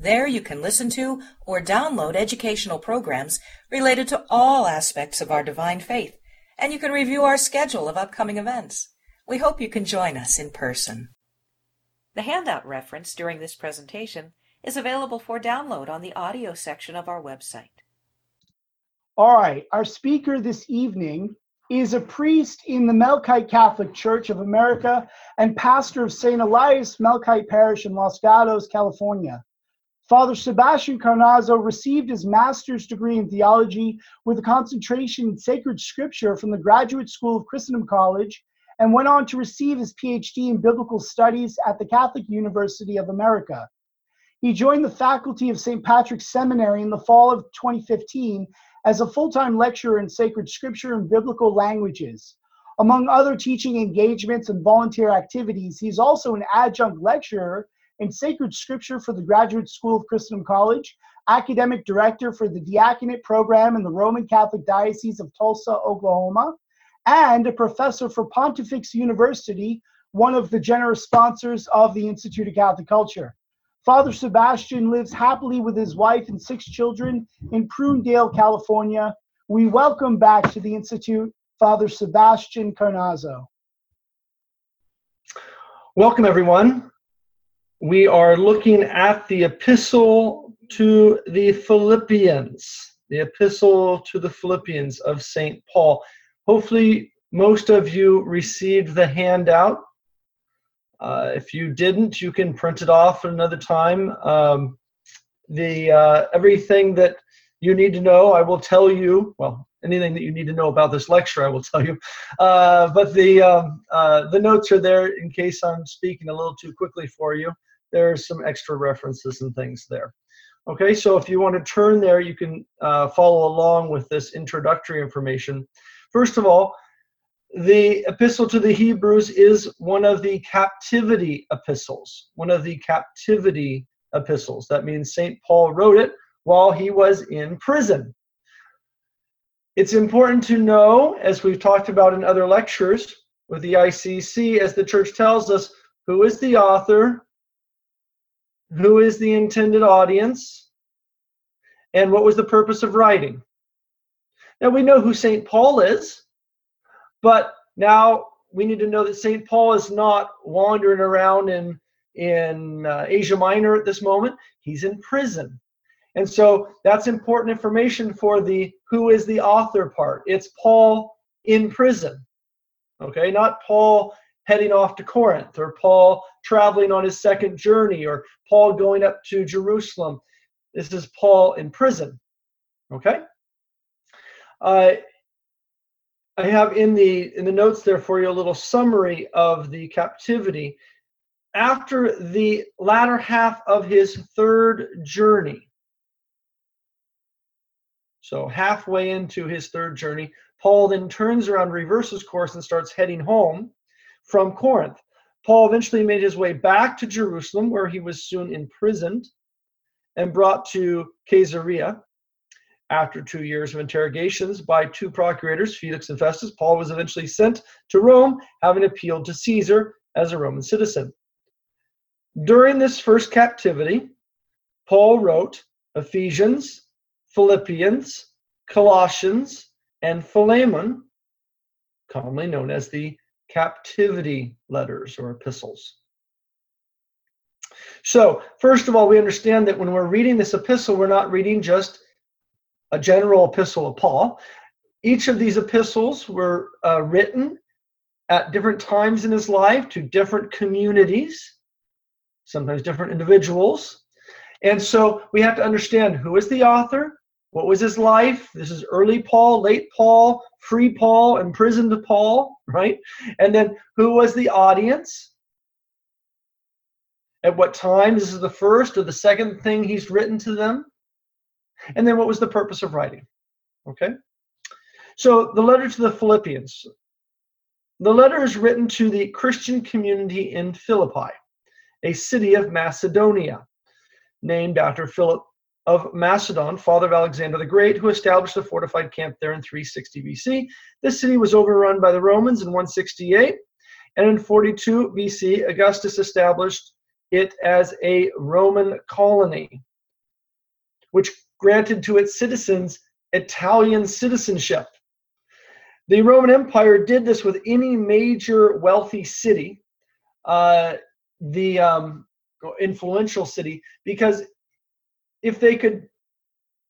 There you can listen to or download educational programs related to all aspects of our divine faith, and you can review our schedule of upcoming events. We hope you can join us in person. The handout reference during this presentation is available for download on the audio section of our website. All right, our speaker this evening is a priest in the Melkite Catholic Church of America and pastor of St. Elias Melkite Parish in Los Gatos, California. Father Sebastian Carnazzo received his master's degree in theology with a concentration in sacred scripture from the Graduate School of Christendom College and went on to receive his PhD in biblical studies at the Catholic University of America. He joined the faculty of St. Patrick's Seminary in the fall of 2015 as a full time lecturer in sacred scripture and biblical languages. Among other teaching engagements and volunteer activities, he's also an adjunct lecturer in sacred scripture for the Graduate School of Christendom College, academic director for the diaconate program in the Roman Catholic Diocese of Tulsa, Oklahoma, and a professor for Pontifex University, one of the generous sponsors of the Institute of Catholic Culture. Father Sebastian lives happily with his wife and six children in Prunedale, California. We welcome back to the Institute Father Sebastian Carnazzo. Welcome, everyone we are looking at the epistle to the Philippians, the epistle to the Philippians of St. Paul. Hopefully, most of you received the handout. Uh, if you didn't, you can print it off at another time. Um, the uh, everything that you need to know, I will tell you. Well, anything that you need to know about this lecture, I will tell you. Uh, but the um, uh, the notes are there in case I'm speaking a little too quickly for you there's some extra references and things there. Okay, so if you want to turn there, you can uh, follow along with this introductory information. First of all, the epistle to the Hebrews is one of the captivity epistles, one of the captivity epistles. That means St. Paul wrote it while he was in prison. It's important to know, as we've talked about in other lectures with the ICC, as the church tells us, who is the author, who is the intended audience, and what was the purpose of writing. Now we know who St. Paul is, but now we need to know that St. Paul is not wandering around in, in uh, Asia Minor at this moment. He's in prison. And so that's important information for the who is the author part. It's Paul in prison. Okay, not Paul heading off to Corinth, or Paul traveling on his second journey, or Paul going up to Jerusalem. This is Paul in prison. Okay? Uh, I have in the in the notes there for you a little summary of the captivity. After the latter half of his third journey, so halfway into his third journey, Paul then turns around, reverses course, and starts heading home from Corinth. Paul eventually made his way back to Jerusalem, where he was soon imprisoned and brought to Caesarea. After two years of interrogations by two procurators, Felix and Festus, Paul was eventually sent to Rome, having appealed to Caesar as a Roman citizen. During this first captivity, Paul wrote Ephesians, Philippians, Colossians, and Philemon, commonly known as the captivity letters or epistles. So, first of all, we understand that when we're reading this epistle, we're not reading just a general epistle of Paul. Each of these epistles were uh, written at different times in his life to different communities, sometimes different individuals. And so we have to understand who is the author, what was his life? This is early Paul, late Paul, free Paul, imprisoned Paul, right? And then who was the audience? At what time? This is the first or the second thing he's written to them. And then what was the purpose of writing? Okay. So the letter to the Philippians. The letter is written to the Christian community in Philippi, a city of Macedonia, named after Philip of Macedon, father of Alexander the Great, who established a fortified camp there in 360 BC. This city was overrun by the Romans in 168, and in 42 BC, Augustus established it as a Roman colony, which granted to its citizens Italian citizenship. The Roman Empire did this with any major wealthy city, uh, the um, influential city, because if they could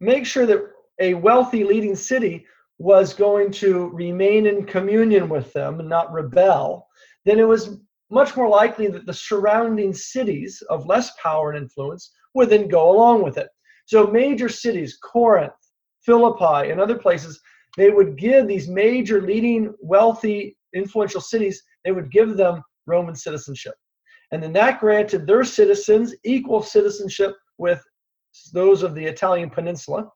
make sure that a wealthy leading city was going to remain in communion with them and not rebel, then it was much more likely that the surrounding cities of less power and influence would then go along with it. So, major cities, Corinth, Philippi, and other places, they would give these major leading wealthy influential cities they would give them roman citizenship and then that granted their citizens equal citizenship with those of the italian peninsula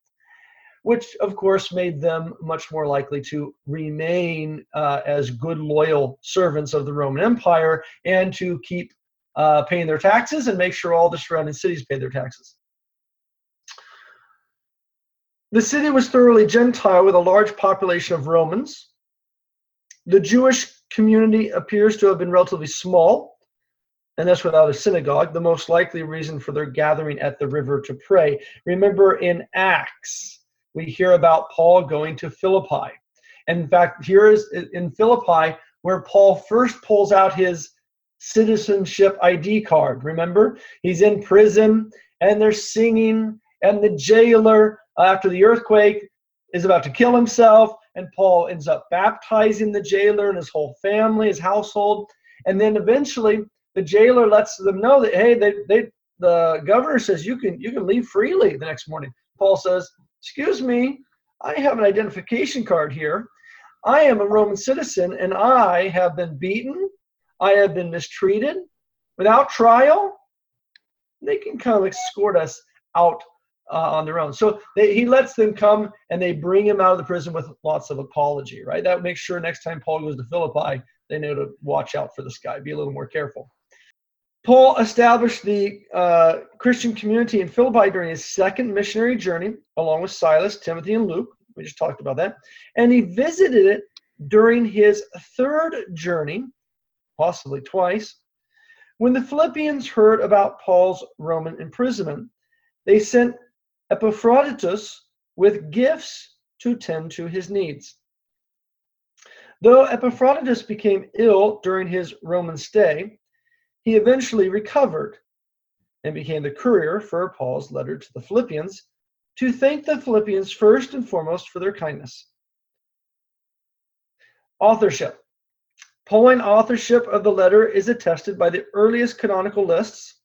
which of course made them much more likely to remain uh, as good loyal servants of the roman empire and to keep uh, paying their taxes and make sure all the surrounding cities paid their taxes the city was thoroughly Gentile with a large population of Romans. The Jewish community appears to have been relatively small, and that's without a synagogue, the most likely reason for their gathering at the river to pray. Remember in Acts, we hear about Paul going to Philippi. And in fact, here is in Philippi where Paul first pulls out his citizenship ID card. Remember? He's in prison and they're singing, and the jailer uh, after the earthquake is about to kill himself, and Paul ends up baptizing the jailer and his whole family, his household, and then eventually the jailer lets them know that hey, they they the governor says you can you can leave freely the next morning. Paul says, "Excuse me, I have an identification card here. I am a Roman citizen, and I have been beaten. I have been mistreated without trial. They can come escort us out uh, on their own. So they, he lets them come and they bring him out of the prison with lots of apology, right? That makes sure next time Paul goes to Philippi, they know to watch out for this guy, be a little more careful. Paul established the uh, Christian community in Philippi during his second missionary journey, along with Silas, Timothy, and Luke. We just talked about that. And he visited it during his third journey, possibly twice, when the Philippians heard about Paul's Roman imprisonment. They sent Epaphroditus with gifts to tend to his needs. Though Epaphroditus became ill during his Roman stay, he eventually recovered and became the courier for Paul's letter to the Philippians to thank the Philippians first and foremost for their kindness. Authorship. Pauline authorship of the letter is attested by the earliest canonical lists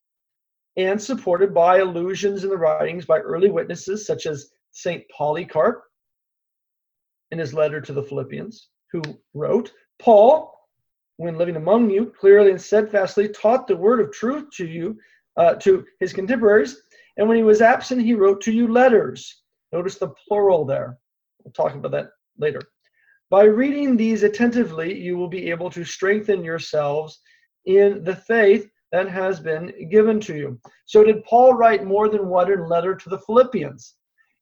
and supported by allusions in the writings by early witnesses such as St. Polycarp in his letter to the Philippians, who wrote, Paul, when living among you, clearly and steadfastly taught the word of truth to you, uh, to his contemporaries, and when he was absent, he wrote to you letters. Notice the plural there. We'll talk about that later. By reading these attentively, you will be able to strengthen yourselves in the faith that has been given to you. So, did Paul write more than one letter to the Philippians?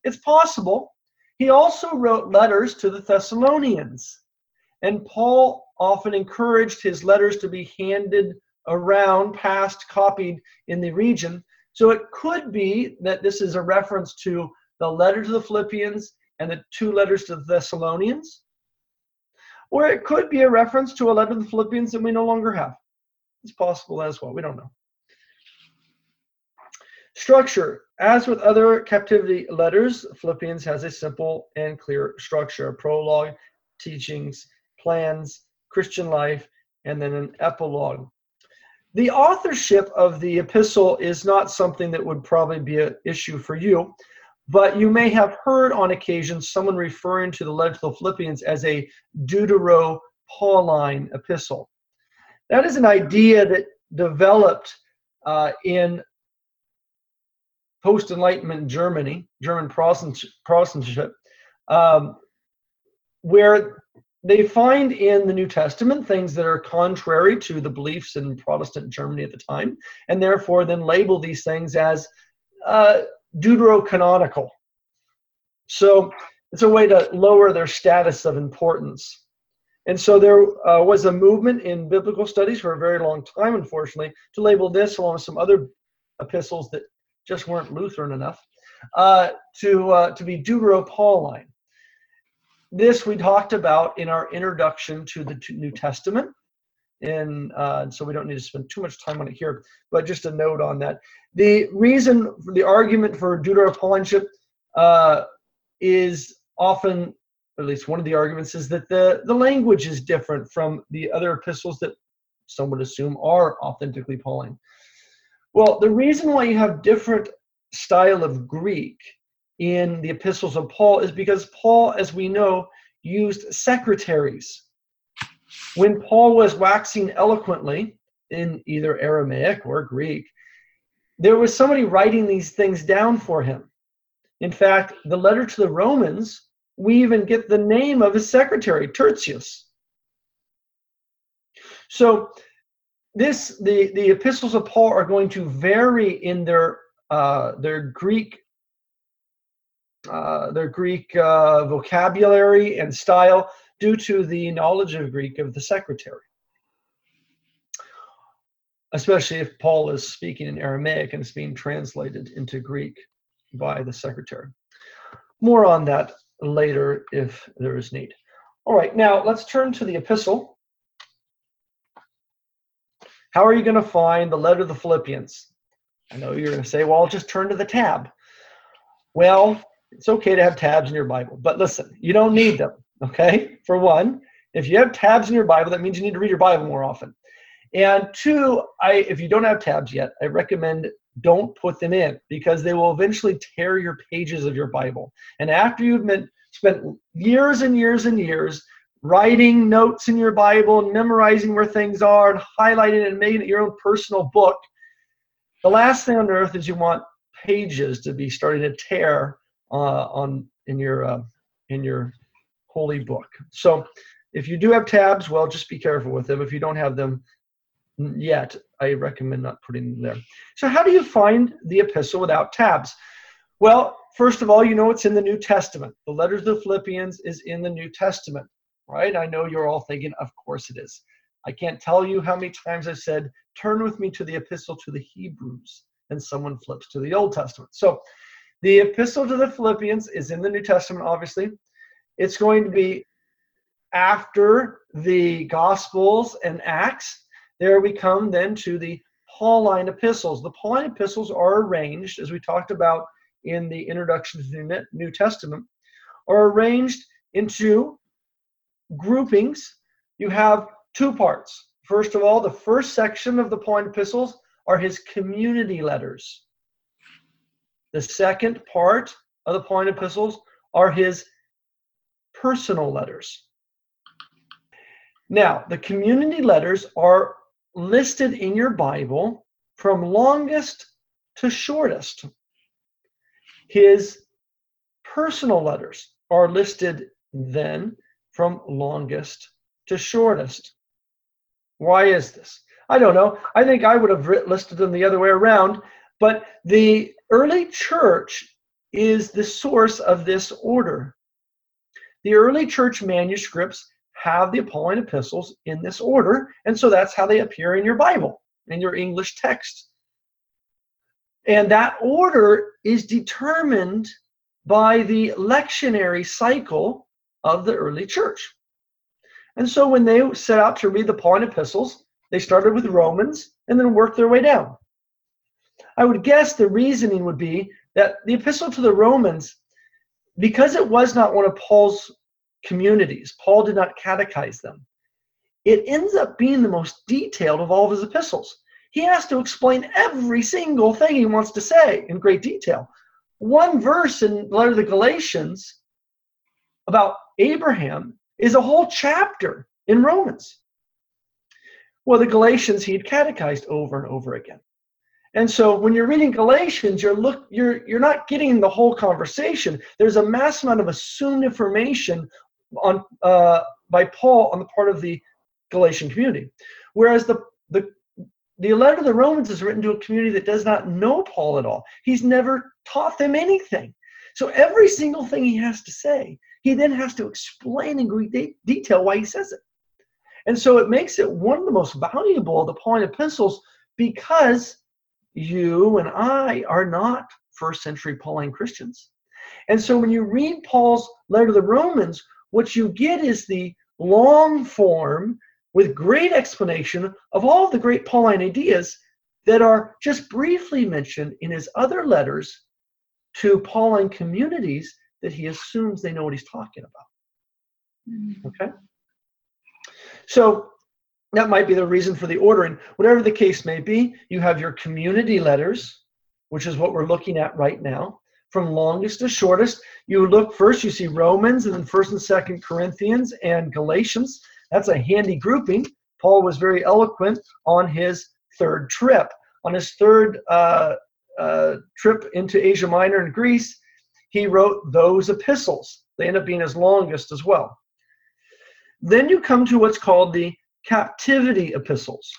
It's possible. He also wrote letters to the Thessalonians. And Paul often encouraged his letters to be handed around, passed, copied in the region. So it could be that this is a reference to the letter to the Philippians and the two letters to the Thessalonians. Or it could be a reference to a letter to the Philippians that we no longer have. It's possible as well. We don't know. Structure. As with other captivity letters, Philippians has a simple and clear structure prologue, teachings, plans, Christian life, and then an epilogue. The authorship of the epistle is not something that would probably be an issue for you, but you may have heard on occasion someone referring to the letter to the Philippians as a Deutero Pauline epistle. That is an idea that developed uh, in post Enlightenment Germany, German Protestant, Protestantship, um, where they find in the New Testament things that are contrary to the beliefs in Protestant Germany at the time, and therefore then label these things as uh, deuterocanonical. So it's a way to lower their status of importance. And so there uh, was a movement in biblical studies for a very long time, unfortunately, to label this along with some other epistles that just weren't Lutheran enough uh, to uh, to be Deutero-Pauline. This we talked about in our introduction to the New Testament, and uh, so we don't need to spend too much time on it here. But just a note on that: the reason, for the argument for Deutero-Paulineship uh, is often, at least one of the arguments, is that the the language is different from the other epistles that some would assume are authentically Pauline. Well, the reason why you have different style of Greek in the epistles of Paul is because Paul, as we know, used secretaries. When Paul was waxing eloquently in either Aramaic or Greek, there was somebody writing these things down for him. In fact, the letter to the Romans, we even get the name of his secretary, Tertius. So this the the epistles of Paul are going to vary in their uh, their Greek uh, their Greek uh, vocabulary and style due to the knowledge of Greek of the secretary. Especially if Paul is speaking in Aramaic and it's being translated into Greek by the secretary. More on that later if there is need. All right, now let's turn to the epistle. How are you going to find the letter of the Philippians? I know you're going to say, well, I'll just turn to the tab. Well, it's okay to have tabs in your Bible, but listen, you don't need them, okay? For one, if you have tabs in your Bible, that means you need to read your Bible more often. And two, I if you don't have tabs yet, I recommend don't put them in because they will eventually tear your pages of your Bible. And after you've been, spent years and years and years writing notes in your Bible and memorizing where things are and highlighting and making it your own personal book, the last thing on earth is you want pages to be starting to tear on in your uh, in your holy book. So if you do have tabs, well, just be careful with them. If you don't have them yet, I recommend not putting them there. So how do you find the epistle without tabs? Well, first of all, you know it's in the New Testament. The letters of the Philippians is in the New Testament, right? I know you're all thinking, of course it is. I can't tell you how many times I've said, turn with me to the epistle to the Hebrews, and someone flips to the Old Testament. So the epistle to the Philippians is in the New Testament, obviously. It's going to be after the Gospels and Acts. There we come then to the Pauline epistles. The Pauline epistles are arranged, as we talked about in the introduction to the New Testament, are arranged into groupings. You have two parts. First of all, the first section of the Pauline epistles are his community letters. The second part of the Pauline epistles are his personal letters. Now, the community letters are listed in your Bible from longest to shortest. His personal letters are listed then from longest to shortest. Why is this? I don't know. I think I would have listed them the other way around, but the early church is the source of this order. The early church manuscripts have the Pauline epistles in this order, and so that's how they appear in your Bible, in your English text. And that order is determined by the lectionary cycle of the early church. And so when they set out to read the Pauline epistles, they started with Romans and then worked their way down. I would guess the reasoning would be that the epistle to the Romans, because it was not one of Paul's communities, Paul did not catechize them, it ends up being the most detailed of all of his epistles. He has to explain every single thing he wants to say in great detail. One verse in the letter to the Galatians about Abraham is a whole chapter in Romans. Well, the Galatians he'd catechized over and over again. And so when you're reading Galatians, you're look you're you're not getting the whole conversation. There's a mass amount of assumed information on uh, by Paul on the part of the Galatian community, whereas the the the letter to the Romans is written to a community that does not know Paul at all. He's never taught them anything. So every single thing he has to say, he then has to explain in great de- detail why he says it. And so it makes it one of the most valuable of the Pauline epistles because you and I are not first century Pauline Christians. And so when you read Paul's letter to the Romans, what you get is the long form with great explanation of all the great Pauline ideas that are just briefly mentioned in his other letters to Pauline communities that he assumes they know what he's talking about. Mm-hmm. Okay? So that might be the reason for the ordering. Whatever the case may be, you have your community letters, which is what we're looking at right now, from longest to shortest. You look first, you see Romans, and then First and Second Corinthians and Galatians. That's a handy grouping. Paul was very eloquent on his third trip. On his third uh, uh, trip into Asia Minor and Greece, he wrote those epistles. They end up being his longest as well. Then you come to what's called the captivity epistles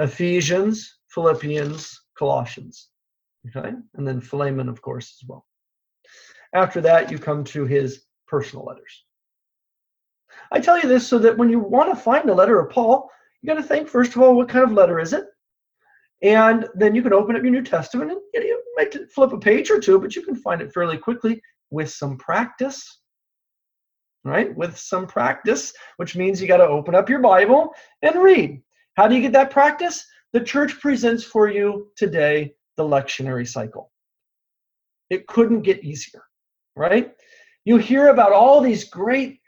Ephesians, Philippians, Colossians. Okay? And then Philemon, of course, as well. After that, you come to his personal letters. I tell you this so that when you want to find a letter of Paul, you got to think, first of all, what kind of letter is it? And then you can open up your New Testament and you might flip a page or two, but you can find it fairly quickly with some practice right? With some practice, which means you got to open up your Bible and read. How do you get that practice? The church presents for you today the lectionary cycle. It couldn't get easier, right? You hear about all these great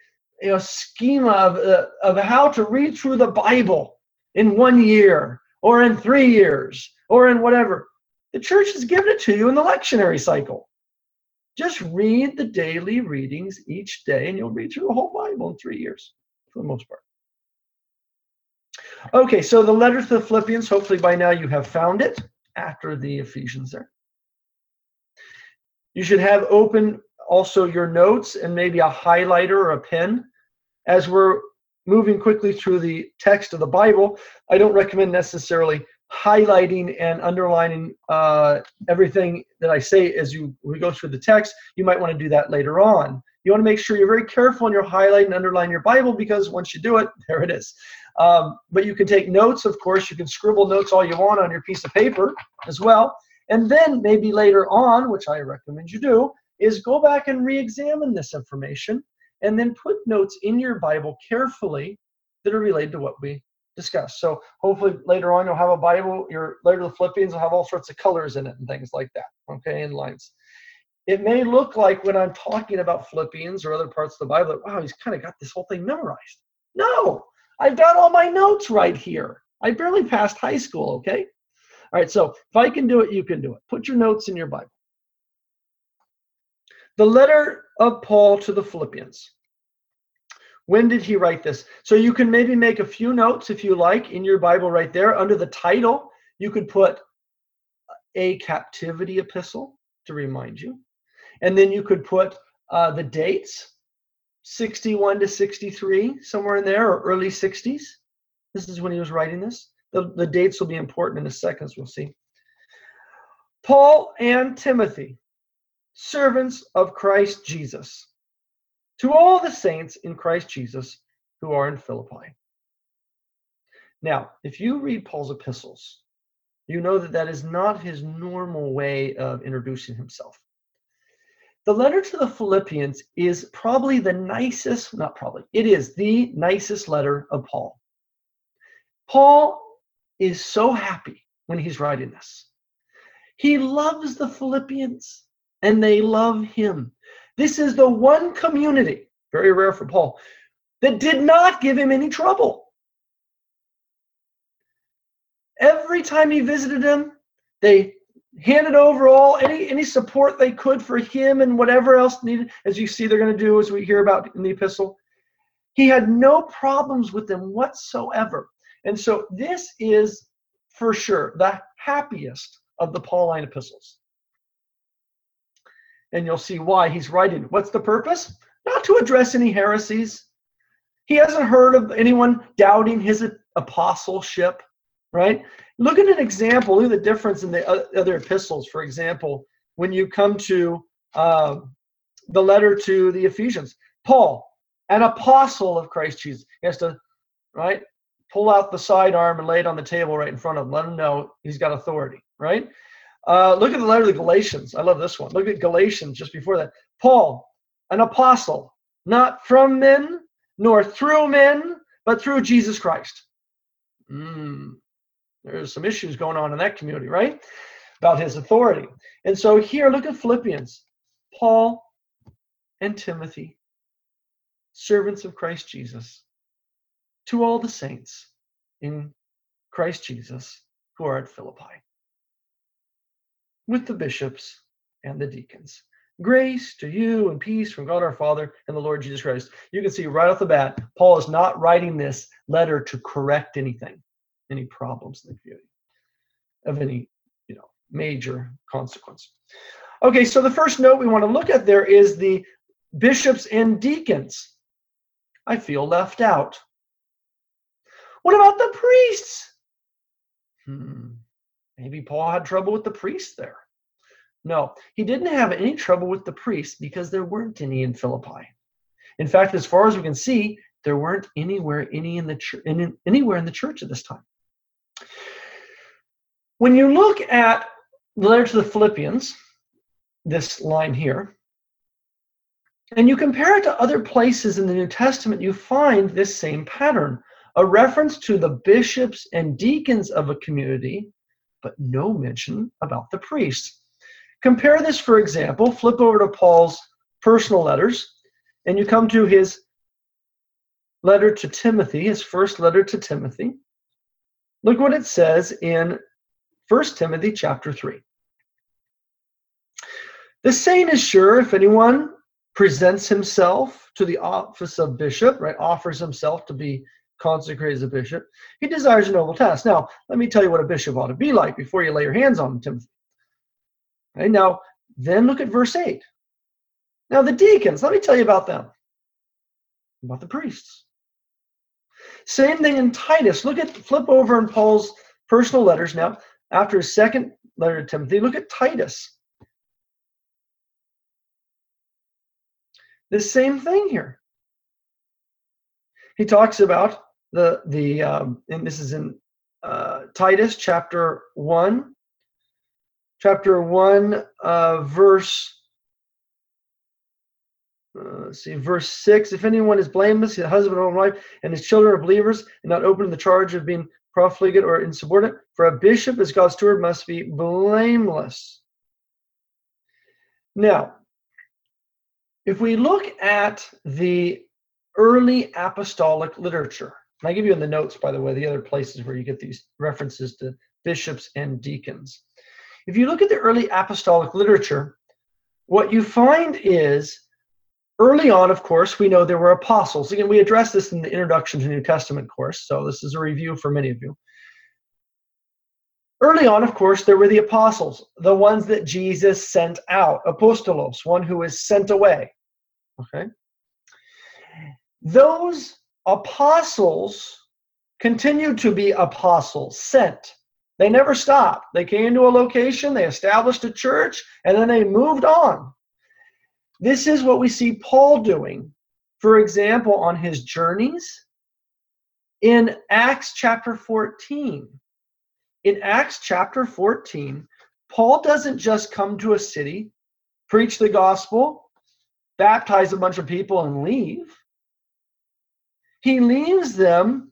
you know, schema of, uh, of how to read through the Bible in one year or in three years or in whatever. The church has given it to you in the lectionary cycle. Just read the daily readings each day, and you'll read through the whole Bible in three years, for the most part. Okay, so the letter to the Philippians, hopefully by now you have found it after the Ephesians there. You should have open also your notes and maybe a highlighter or a pen. As we're moving quickly through the text of the Bible, I don't recommend necessarily highlighting and underlining uh, everything that I say as you we go through the text. You might want to do that later on. You want to make sure you're very careful in your highlight and underline your Bible because once you do it, there it is. Um, but you can take notes, of course. You can scribble notes all you want on your piece of paper as well. And then maybe later on, which I recommend you do, is go back and re examine this information and then put notes in your Bible carefully that are related to what we discuss. So hopefully later on you'll have a Bible, your later the Philippians will have all sorts of colors in it and things like that. Okay, and lines. It may look like when I'm talking about Philippians or other parts of the Bible, wow, he's kind of got this whole thing memorized. No, I've got all my notes right here. I barely passed high school, okay? All right, so if I can do it, you can do it. Put your notes in your Bible. The letter of Paul to the Philippians. When did he write this? So you can maybe make a few notes if you like in your Bible right there. Under the title, you could put a captivity epistle to remind you. And then you could put uh, the dates 61 to 63, somewhere in there, or early 60s. This is when he was writing this. The, the dates will be important in a second, as we'll see. Paul and Timothy, servants of Christ Jesus to all the saints in Christ Jesus who are in Philippi. Now, if you read Paul's epistles, you know that that is not his normal way of introducing himself. The letter to the Philippians is probably the nicest, not probably, it is the nicest letter of Paul. Paul is so happy when he's writing this. He loves the Philippians and they love him. This is the one community, very rare for Paul, that did not give him any trouble. Every time he visited him, they handed over all any any support they could for him and whatever else needed as you see they're going to do as we hear about in the epistle. He had no problems with them whatsoever. And so this is for sure the happiest of the pauline epistles and you'll see why he's writing. What's the purpose? not to address any heresies. He hasn't heard of anyone doubting his apostleship, right? Look at an example. Look at the difference in the other epistles. For example, when you come to uh, the letter to the Ephesians, Paul, an apostle of Christ Jesus, he has to, right, pull out the sidearm and lay it on the table right in front of him. Let him know he's got authority, right? Uh, look at the letter to the Galatians. I love this one. Look at Galatians just before that. Paul, an apostle, not from men, nor through men, but through Jesus Christ. Mm, there's some issues going on in that community, right? About his authority. And so here, look at Philippians. Paul and Timothy, servants of Christ Jesus, to all the saints in Christ Jesus who are at Philippi, with the bishops and the deacons. Grace to you and peace from God our Father and the Lord Jesus Christ. You can see right off the bat, Paul is not writing this letter to correct anything, any problems of any, you know, major consequence. Okay, so the first note we want to look at there is the bishops and deacons. I feel left out. What about the priests? Hmm, maybe Paul had trouble with the priests there. No, he didn't have any trouble with the priests because there weren't any in Philippi. In fact, as far as we can see, there weren't anywhere any in the church, anywhere in the church at this time. When you look at the letter to the Philippians, this line here, and you compare it to other places in the New Testament, you find this same pattern a reference to the bishops and deacons of a community, but no mention about the priests. Compare this, for example, flip over to Paul's personal letters, and you come to his letter to Timothy, his first letter to Timothy. Look what it says in 1 Timothy chapter 3. The saying is sure if anyone presents himself to the office of bishop, right, offers himself to be consecrated as a bishop, he desires a noble task. Now, let me tell you what a bishop ought to be like before you lay your hands on him, Timothy. Okay, now, then look at verse 8. Now, the deacons, let me tell you about them, about the priests. Same thing in Titus. Look at, flip over in Paul's personal letters now. After his second letter to Timothy, look at Titus. The same thing here. He talks about the the um, and this is in uh, Titus chapter one, chapter 1, uh, verse uh, let's see, verse 6 if anyone is blameless, his husband or wife, and his children are believers, and not open to the charge of being profligate or insubordinate, for a bishop as God's steward must be blameless. Now, if we look at the early apostolic literature, and I give you in the notes, by the way, the other places where you get these references to bishops and deacons. If you look at the early apostolic literature, what you find is early on, of course, we know there were apostles. Again, we addressed this in the Introduction to New Testament course, so this is a review for many of you. Early on, of course, there were the apostles, the ones that Jesus sent out, apostolos, one who was sent away. Okay? Those apostles continued to be apostles, sent. They never stopped. They came to a location, they established a church, and then they moved on. This is what we see Paul doing, for example, on his journeys in Acts chapter 14. In Acts chapter 14, Paul doesn't just come to a city, preach the gospel, baptize a bunch of people, and leave. He leaves them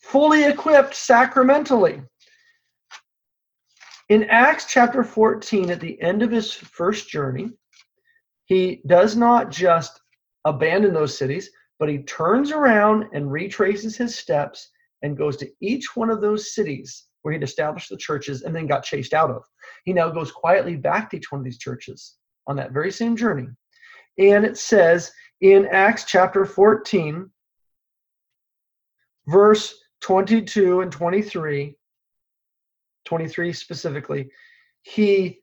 fully equipped sacramentally. In Acts chapter 14, at the end of his first journey, he does not just abandon those cities, but he turns around and retraces his steps and goes to each one of those cities where he'd established the churches and then got chased out of. He now goes quietly back to each one of these churches on that very same journey. And it says in Acts chapter 14, verse 22 and 23 23 specifically, he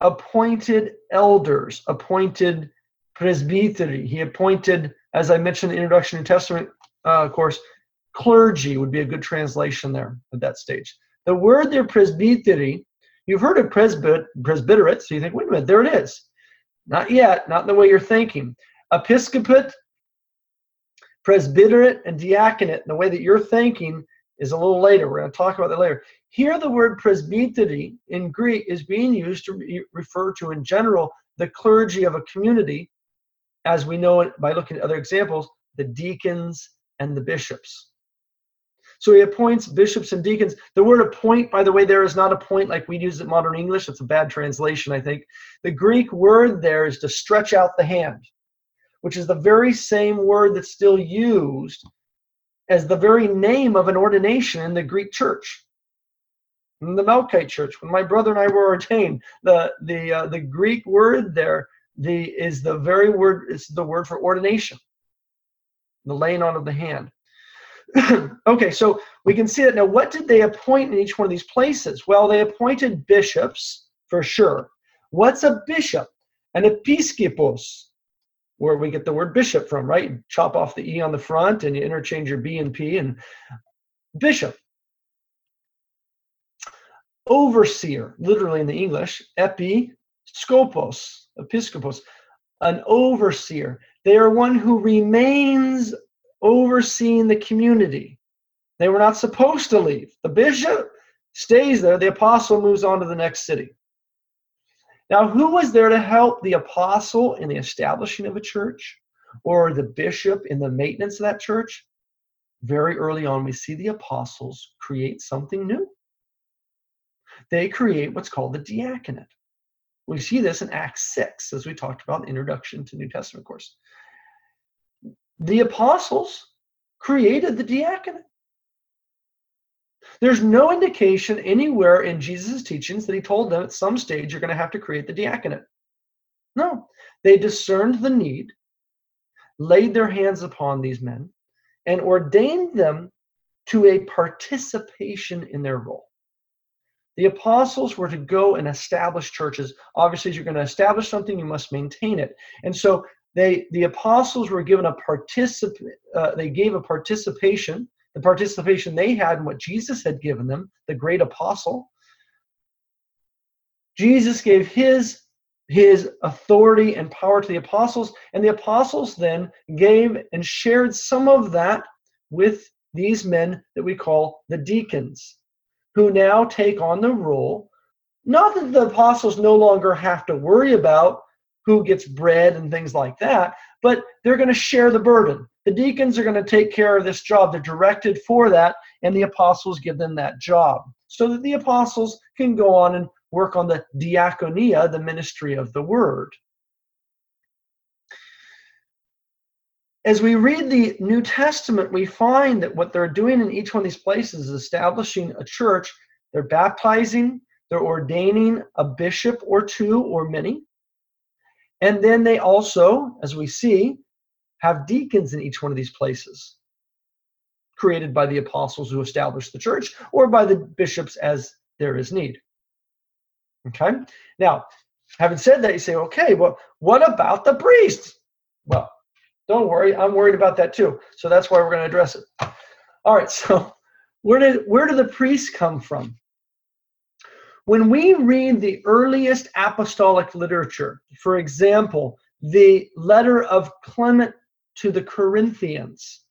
appointed elders, appointed presbytery. He appointed, as I mentioned in the Introduction to Testament uh, course, clergy would be a good translation there at that stage. The word there, presbytery, you've heard of presbyt, presbyterate, so you think, wait a minute, there it is. Not yet, not in the way you're thinking. Episcopate, presbyterate, and diaconate, the way that you're thinking is a little later. We're going to talk about that later. Here, the word presbytery in Greek is being used to re- refer to, in general, the clergy of a community, as we know it by looking at other examples, the deacons and the bishops. So he appoints bishops and deacons. The word appoint, by the way, there is not a point like we use it in modern English. It's a bad translation, I think. The Greek word there is to stretch out the hand, which is the very same word that's still used as the very name of an ordination in the Greek church. In the Melkite church, when my brother and I were ordained, the the uh, the Greek word there the is the very word is the word for ordination, the laying on of the hand. okay, so we can see that now. What did they appoint in each one of these places? Well, they appointed bishops for sure. What's a bishop? An episkopos where we get the word bishop from, right? Chop off the E on the front and you interchange your B and P and bishop. Overseer, literally in the English, epi scopos, episcopos, an overseer. They are one who remains overseeing the community. They were not supposed to leave. The bishop stays there, the apostle moves on to the next city. Now, who was there to help the apostle in the establishing of a church or the bishop in the maintenance of that church? Very early on, we see the apostles create something new. They create what's called the diaconate. We see this in Acts 6, as we talked about in introduction to New Testament course. The apostles created the diaconate. There's no indication anywhere in Jesus' teachings that he told them at some stage you're going to have to create the diaconate. No, they discerned the need, laid their hands upon these men, and ordained them to a participation in their role. The apostles were to go and establish churches. Obviously, you're going to establish something, you must maintain it. And so they, the apostles were given a particip, uh, they gave a participation the participation they had in what Jesus had given them, the great apostle. Jesus gave his his authority and power to the apostles, and the apostles then gave and shared some of that with these men that we call the deacons, who now take on the role. Not that the apostles no longer have to worry about who gets bread and things like that, but they're going to share the burden. The deacons are going to take care of this job. They're directed for that, and the apostles give them that job so that the apostles can go on and work on the diaconia, the ministry of the word. As we read the New Testament, we find that what they're doing in each one of these places is establishing a church. They're baptizing, they're ordaining a bishop or two or many. And then they also, as we see, have deacons in each one of these places, created by the apostles who established the church or by the bishops as there is need. Okay? Now, having said that, you say, okay, well, what about the priests? Well, don't worry, I'm worried about that too. So that's why we're going to address it. All right, so where did where do the priests come from? When we read the earliest apostolic literature, for example, the letter of Clement to the Corinthians,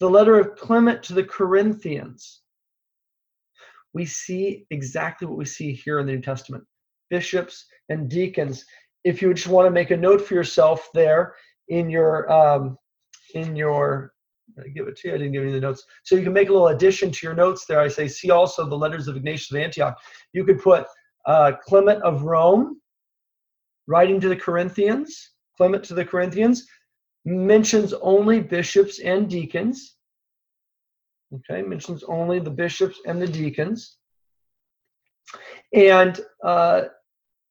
the letter of Clement to the Corinthians, we see exactly what we see here in the New Testament bishops and deacons. If you just want to make a note for yourself there in your um, in your I give it to you. I didn't give you the notes. So you can make a little addition to your notes there. I say, see also the letters of Ignatius of Antioch. You could put uh, Clement of Rome writing to the Corinthians, Clement to the Corinthians, mentions only bishops and deacons. Okay, mentions only the bishops and the deacons. And uh,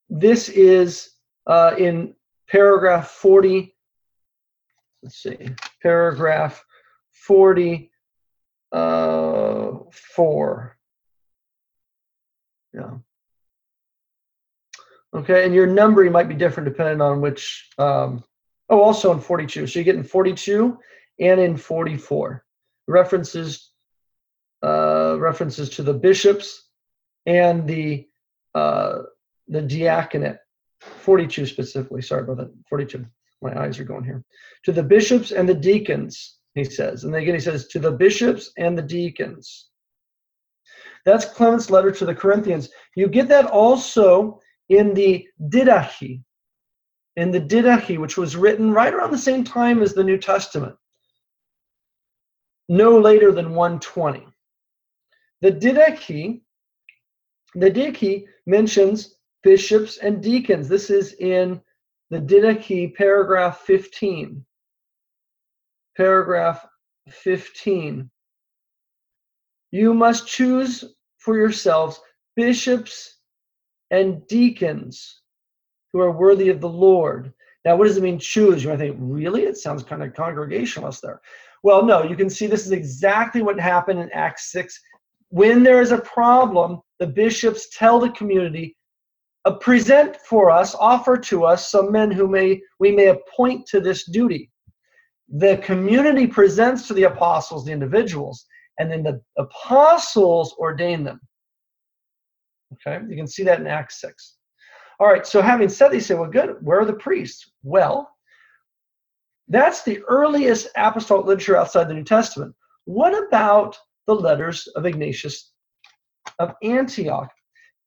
this is uh, in paragraph 40. Let's see, paragraph 44. Yeah. Okay, and your numbering might be different depending on which um, Oh, also in 42. So you get in 42 and in 44 references uh, references to the bishops and the uh, the diaconate. 42 specifically. Sorry about that. 42. My eyes are going here. To the bishops and the deacons, he says. And again, he says, to the bishops and the deacons. That's Clement's letter to the Corinthians. You get that also in the Didache, in the Didache, which was written right around the same time as the New Testament, no later than 120. The Didache, the Didache mentions bishops and deacons. This is in the Didache, paragraph 15. Paragraph 15. You must choose for yourselves bishops and deacons who are worthy of the Lord. Now, what does it mean, choose? You might think, really? It sounds kind of congregationalist there. Well, no, you can see this is exactly what happened in Acts 6. When there is a problem, the bishops tell the community, uh, present for us, offer to us some men who may we may appoint to this duty. The community presents to the apostles the individuals, and then the apostles ordain them. Okay, you can see that in Acts 6. All right, so having said they say, well, good, where are the priests? Well, that's the earliest apostolic literature outside the New Testament. What about the letters of Ignatius of Antioch?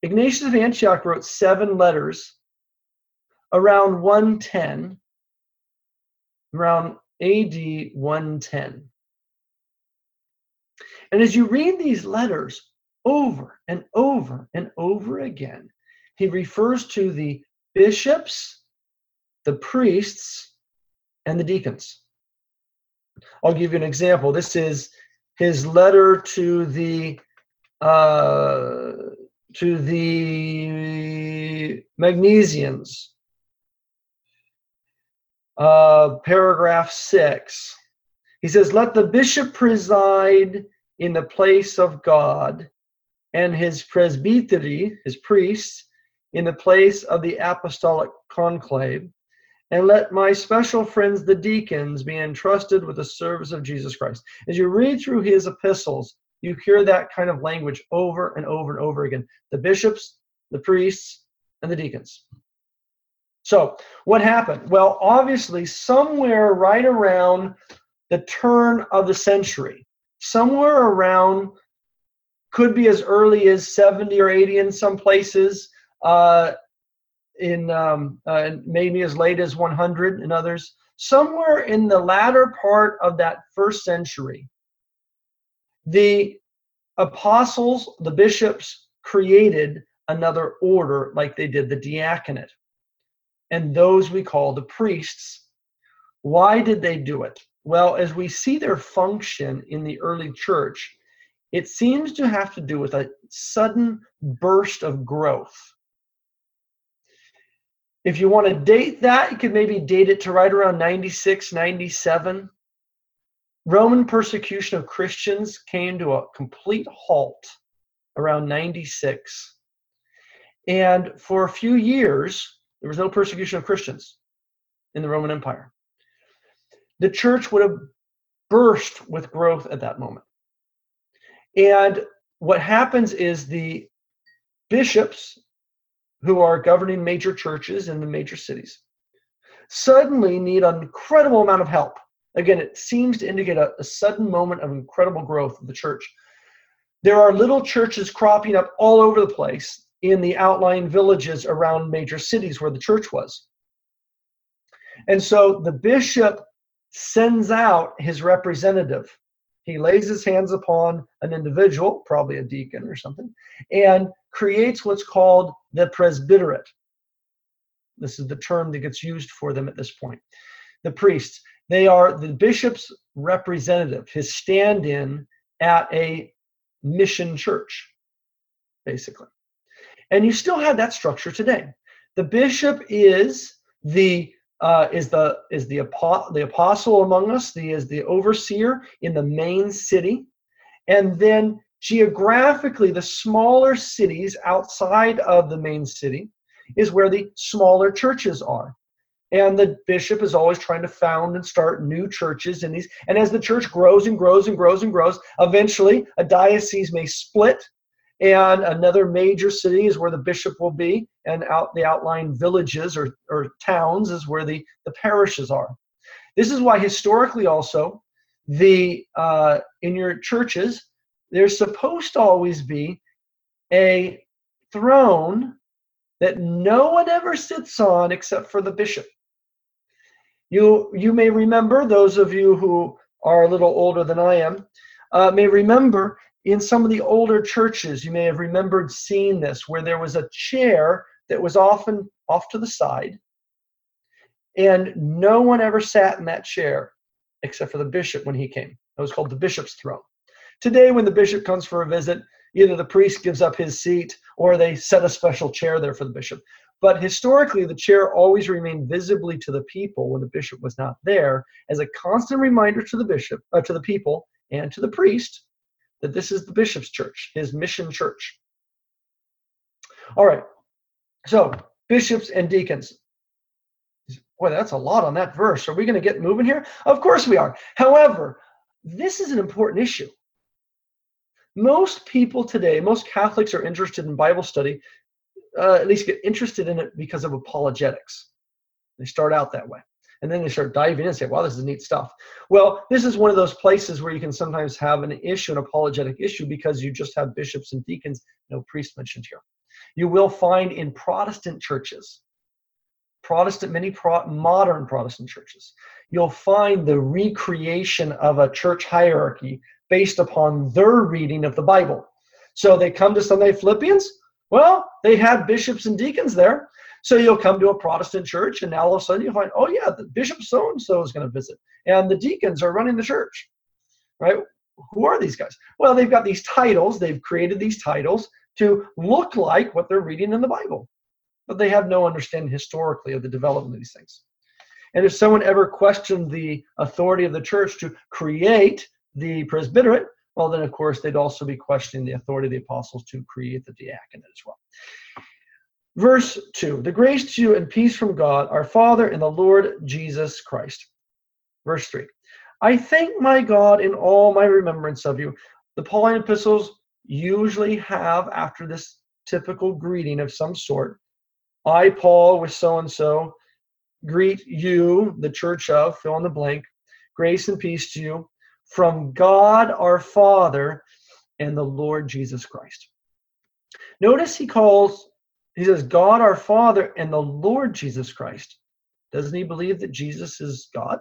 Ignatius of Antioch wrote seven letters around 110, around AD 110. And as you read these letters over and over and over again, he refers to the bishops, the priests, and the deacons. I'll give you an example. This is his letter to the uh, to the Magnesians, uh, paragraph six. He says, "Let the bishop preside in the place of God, and his presbytery, his priests, in the place of the apostolic conclave, and let my special friends, the deacons, be entrusted with the service of Jesus Christ. As you read through his epistles, you hear that kind of language over and over and over again the bishops, the priests, and the deacons. So, what happened? Well, obviously, somewhere right around the turn of the century, somewhere around, could be as early as 70 or 80 in some places, uh, in um, uh, maybe as late as 100 in others. Somewhere in the latter part of that first century, the apostles, the bishops, created another order like they did the diaconate. And those we call the priests. Why did they do it? Well, as we see their function in the early church, it seems to have to do with a sudden burst of growth if you want to date that, you could maybe date it to right around 96, 97. Roman persecution of Christians came to a complete halt around 96. And for a few years, there was no persecution of Christians in the Roman Empire. The church would have burst with growth at that moment. And what happens is the bishops who are governing major churches in the major cities suddenly need an incredible amount of help. Again, it seems to indicate a, a, sudden moment of incredible growth of the church. There are little churches cropping up all over the place in the outlying villages around major cities where the church was. And so the bishop sends out his representative. He lays his hands upon an individual, probably a deacon or something, and creates what's called the presbyterate. This is the term that gets used for them at this point. The priests, they are the bishop's representative, his stand in at a mission church, basically. And you still have that structure today. The bishop is the uh, is the is the, apo- the apostle among us, the is the overseer in the main city, and then Geographically, the smaller cities outside of the main city is where the smaller churches are. and the bishop is always trying to found and start new churches in these and as the church grows and grows and grows and grows eventually a diocese may split and another major city is where the bishop will be and out the outlying villages or, or towns is where the, the parishes are. This is why historically also the uh, in your churches there's supposed to always be a throne that no one ever sits on except for the bishop. You you may remember those of you who are a little older than I am uh, may remember in some of the older churches you may have remembered seeing this where there was a chair that was often off to the side and no one ever sat in that chair except for the bishop when he came. It was called the bishop's throne. Today when the bishop comes for a visit either the priest gives up his seat or they set a special chair there for the bishop. But historically, the chair always remained visibly to the people when the bishop was not there, as a constant reminder to the bishop, uh, to the people, and to the priest that this is the bishop's church, his mission church. All right. So bishops and deacons. Boy, that's a lot on that verse. Are we going to get moving here? Of course we are. However, this is an important issue. Most people today, most Catholics are interested in Bible study uh, at least get interested in it because of apologetics. They start out that way. And then they start diving in and say, wow, this is neat stuff. Well, this is one of those places where you can sometimes have an issue, an apologetic issue, because you just have bishops and deacons, no priest mentioned here. You will find in Protestant churches, Protestant, many pro- modern Protestant churches, you'll find the recreation of a church hierarchy based upon their reading of the Bible. So they come to Sunday Philippians, well, they had bishops and deacons there. So you'll come to a Protestant church, and now all of a sudden you find, oh, yeah, the bishop so and so is going to visit, and the deacons are running the church, right? Who are these guys? Well, they've got these titles, they've created these titles to look like what they're reading in the Bible, but they have no understanding historically of the development of these things. And if someone ever questioned the authority of the church to create the presbyterate, well, then of course they'd also be questioning the authority of the apostles to create the diaconate as well. Verse 2 The grace to you and peace from God, our Father, and the Lord Jesus Christ. Verse 3 I thank my God in all my remembrance of you. The Pauline epistles usually have, after this typical greeting of some sort, I, Paul, with so and so, greet you, the church of, fill in the blank, grace and peace to you from God our Father and the Lord Jesus Christ. Notice he calls, he says, God our Father and the Lord Jesus Christ. Doesn't he believe that Jesus is God?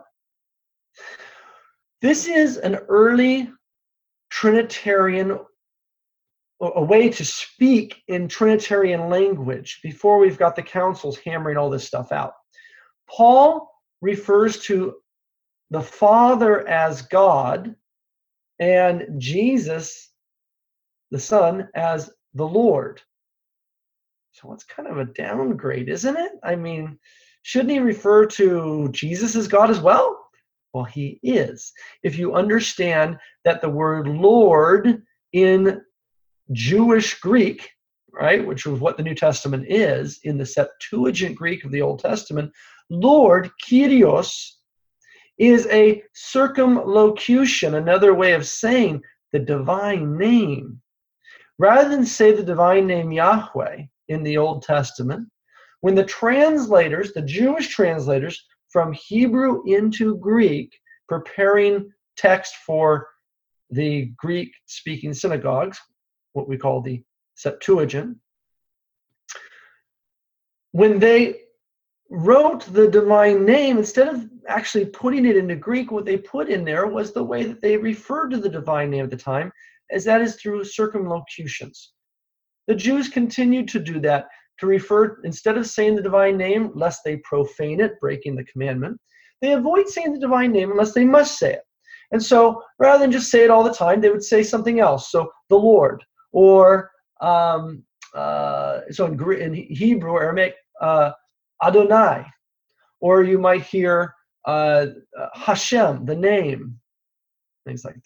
This is an early Trinitarian, a way to speak in Trinitarian language before we've got the councils hammering all this stuff out. Paul refers to the Father as God and Jesus, the Son, as the Lord. So it's kind of a downgrade, isn't it? I mean, shouldn't he refer to Jesus as God as well? Well, he is. If you understand that the word Lord in Jewish Greek, right, which is what the New Testament is, in the Septuagint Greek of the Old Testament, Lord, Kyrios, is a circumlocution, another way of saying the divine name. Rather than say the divine name Yahweh in the Old Testament, when the translators, the Jewish translators, from Hebrew into Greek, preparing text for the Greek speaking synagogues, what we call the Septuagint, when they wrote the divine name, instead of actually putting it into Greek, what they put in there was the way that they referred to the divine name at the time, as that is through circumlocutions. The Jews continued to do that, to refer, instead of saying the divine name, lest they profane it, breaking the commandment, they avoid saying the divine name unless they must say it. And so rather than just say it all the time, they would say something else. So the Lord, or um, uh, so in, in Hebrew, Aramaic, uh, Adonai, or you might hear uh, Hashem, the name, things like that.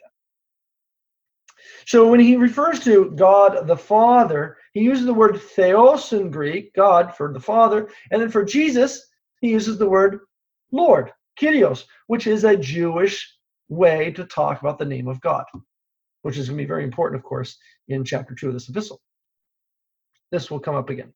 So when he refers to God the Father, he uses the word theos in Greek, God for the Father, and then for Jesus, he uses the word Lord, Kyrios, which is a Jewish way to talk about the name of God, which is going to be very important, of course, in chapter 2 of this epistle. This will come up again.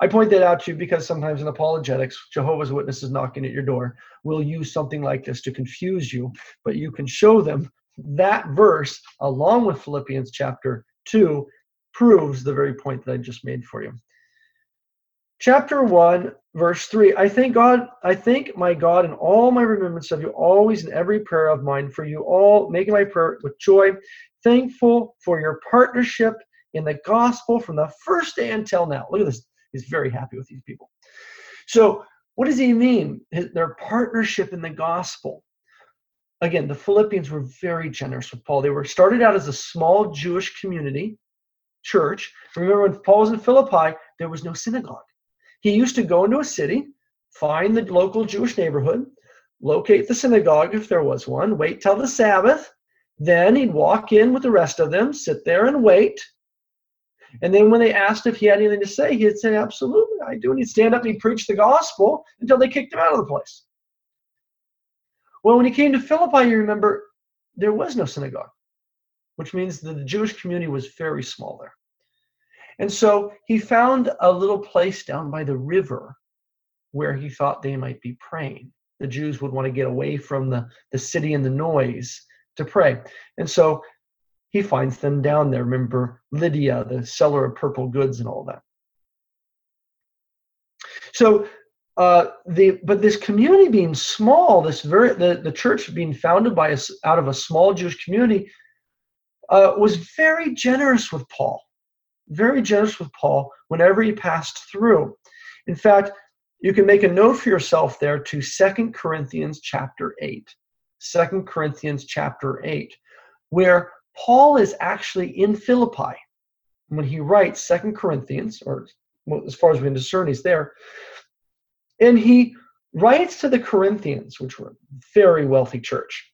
I point that out to you because sometimes in apologetics, Jehovah's Witnesses knocking at your door will use something like this to confuse you, but you can show them that verse along with Philippians chapter 2 proves the very point that I just made for you. Chapter 1, verse 3 I thank God, I thank my God in all my remembrance of you, always in every prayer of mine, for you all, making my prayer with joy, thankful for your partnership in the gospel from the first day until now. Look at this. He's very happy with these people. So, what does he mean? Their partnership in the gospel. Again, the Philippians were very generous with Paul. They were started out as a small Jewish community church. Remember when Paul was in Philippi, there was no synagogue. He used to go into a city, find the local Jewish neighborhood, locate the synagogue if there was one, wait till the Sabbath. Then he'd walk in with the rest of them, sit there and wait. And then when they asked if he had anything to say, he'd say, Absolutely, I do. And he'd stand up and he'd preach the gospel until they kicked him out of the place. Well, when he came to Philippi, you remember, there was no synagogue, which means that the Jewish community was very small there. And so he found a little place down by the river where he thought they might be praying. The Jews would want to get away from the, the city and the noise to pray. And so he finds them down there. Remember Lydia, the seller of purple goods and all that. So uh, the but this community being small, this very the, the church being founded by us out of a small Jewish community uh, was very generous with Paul very generous with Paul whenever he passed through. In fact, you can make a note for yourself there to Second Corinthians chapter 8. 2 Corinthians chapter 8, where Paul is actually in Philippi when he writes Second Corinthians, or as far as we can discern, he's there. And he writes to the Corinthians, which were a very wealthy church.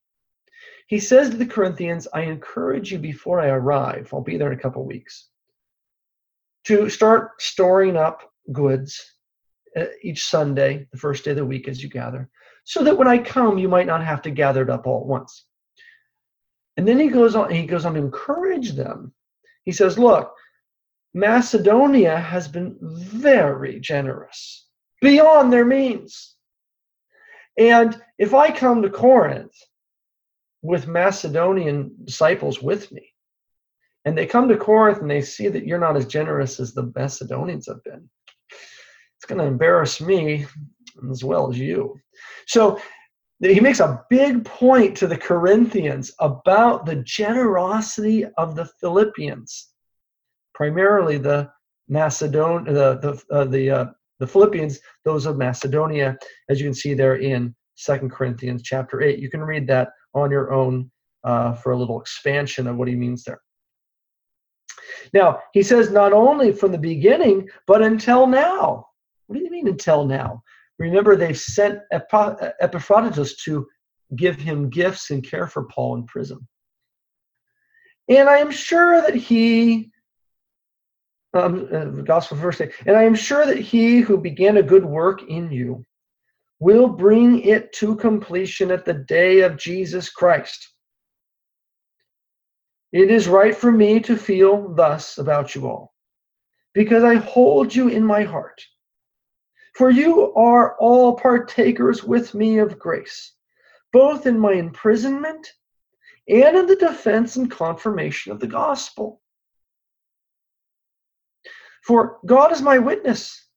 He says to the Corinthians, I encourage you before I arrive, I'll be there in a couple weeks, to start storing up goods uh, each Sunday, the first day of the week as you gather, so that when I come, you might not have to gather it up all at once. And then he goes on, he goes on to encourage them. He says, Look, Macedonia has been very generous, beyond their means. And if I come to Corinth with Macedonian disciples with me, and they come to Corinth and they see that you're not as generous as the Macedonians have been. It's going to embarrass me as well as you. So he makes a big point to the Corinthians about the generosity of the Philippians, primarily the Macedon, the the uh, the uh, the Philippians, those of Macedonia, as you can see there in Second Corinthians chapter eight. You can read that on your own uh, for a little expansion of what he means there. Now, he says not only from the beginning, but until now. What do you mean until now? Remember, they've sent Epaphroditus to give him gifts and care for Paul in prison. And I am sure that he, um, uh, Gospel verse, and I am sure that he who began a good work in you will bring it to completion at the day of Jesus Christ. It is right for me to feel thus about you all, because I hold you in my heart. For you are all partakers with me of grace, both in my imprisonment and in the defense and confirmation of the gospel. For God is my witness,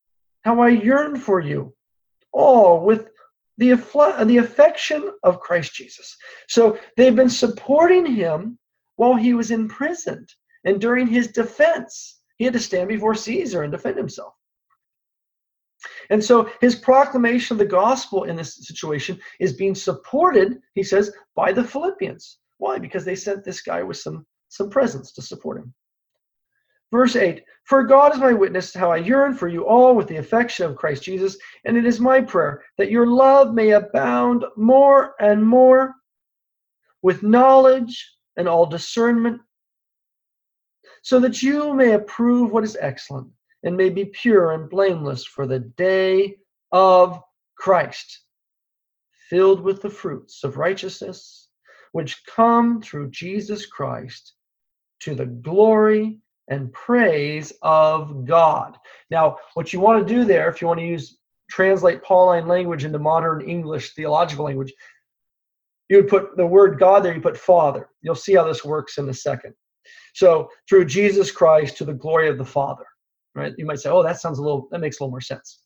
how I yearn for you, all with the, the affection of Christ Jesus. So they've been supporting him while he was imprisoned and during his defense. He had to stand before Caesar and defend himself. And so his proclamation of the gospel in this situation is being supported, he says, by the Philippians. Why? Because they sent this guy with some, some presents to support him. Verse 8 For God is my witness how I yearn for you all with the affection of Christ Jesus, and it is my prayer that your love may abound more and more with knowledge and all discernment, so that you may approve what is excellent and may be pure and blameless for the day of Christ, filled with the fruits of righteousness, which come through Jesus Christ to the glory and praise of God. Now, what you want to do there, if you want to use translate Pauline language into modern English theological language, you would put the word God there, you put Father. You'll see how this works in a second. So, through Jesus Christ to the glory of the Father, right? You might say, oh, that sounds a little, that makes a little more sense.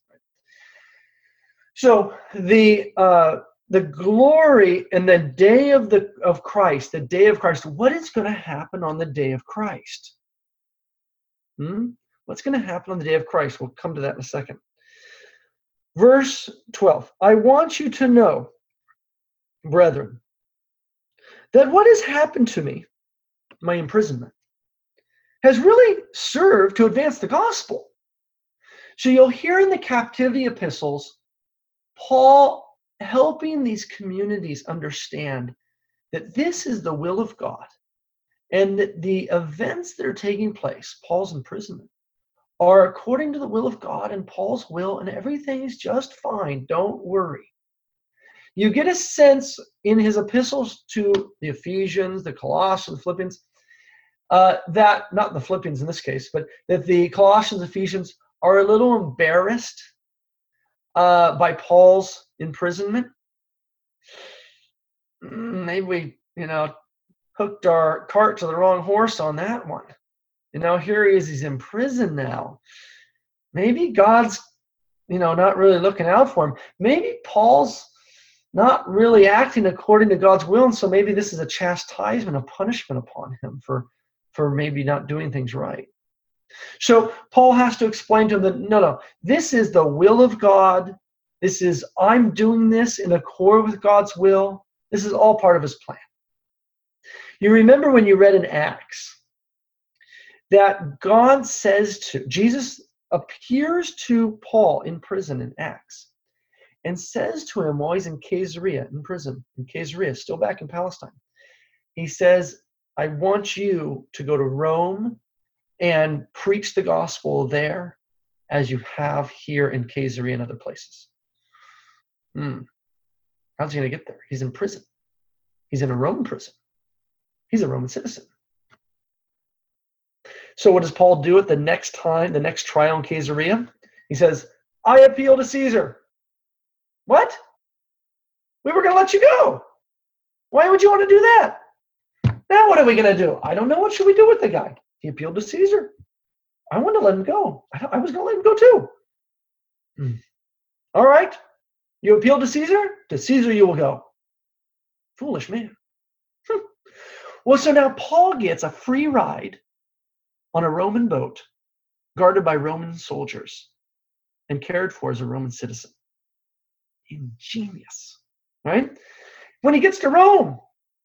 So, the, uh, the glory and the day of the of Christ, the day of Christ, what is going to happen on the day of Christ? Hmm? What's going to happen on the day of Christ? We'll come to that in a second. Verse 12 I want you to know, brethren, that what has happened to me, my imprisonment, has really served to advance the gospel. So you'll hear in the captivity epistles Paul helping these communities understand that this is the will of God and that the events that are taking place, Paul's imprisonment, are according to the will of God and Paul's will, and everything is just fine. Don't worry. You get a sense in his epistles to the Ephesians, the Colossians, the Philippians, uh, that, not the Philippians in this case, but that the Colossians, Ephesians are a little embarrassed uh, by Paul's imprisonment. Mm, maybe we, you know, hooked our cart to the wrong horse on that one. You know, here he is, he's in prison now. Maybe God's, you know, not really looking out for him. Maybe Paul's not really acting according to God's will, and so maybe this is a chastisement, a punishment upon him for for maybe not doing things right. So Paul has to explain to him that no, no, this is the will of God. This is, I'm doing this in accord with God's will. This is all part of his plan. You remember when you read in Acts that God says to, Jesus appears to Paul in prison in Acts and says to him while he's in Caesarea, in prison, in Caesarea, still back in Palestine, he says, I want you to go to Rome and preach the gospel there as you have here in Caesarea and other places. Hmm. How's he going to get there? He's in prison. He's in a Roman prison. He's a Roman citizen. So what does Paul do at the next time, the next trial in Caesarea? He says, I appeal to Caesar. What? We were going to let you go. Why would you want to do that? Now what are we going to do? I don't know. What should we do with the guy? He appealed to Caesar. I wanted to let him go. I, I was going to let him go too. Hmm. All right. You appeal to Caesar? To Caesar you will go. Foolish man. Hmm. Well, so now Paul gets a free ride on a Roman boat guarded by Roman soldiers and cared for as a Roman citizen. Ingenious, right? When he gets to Rome,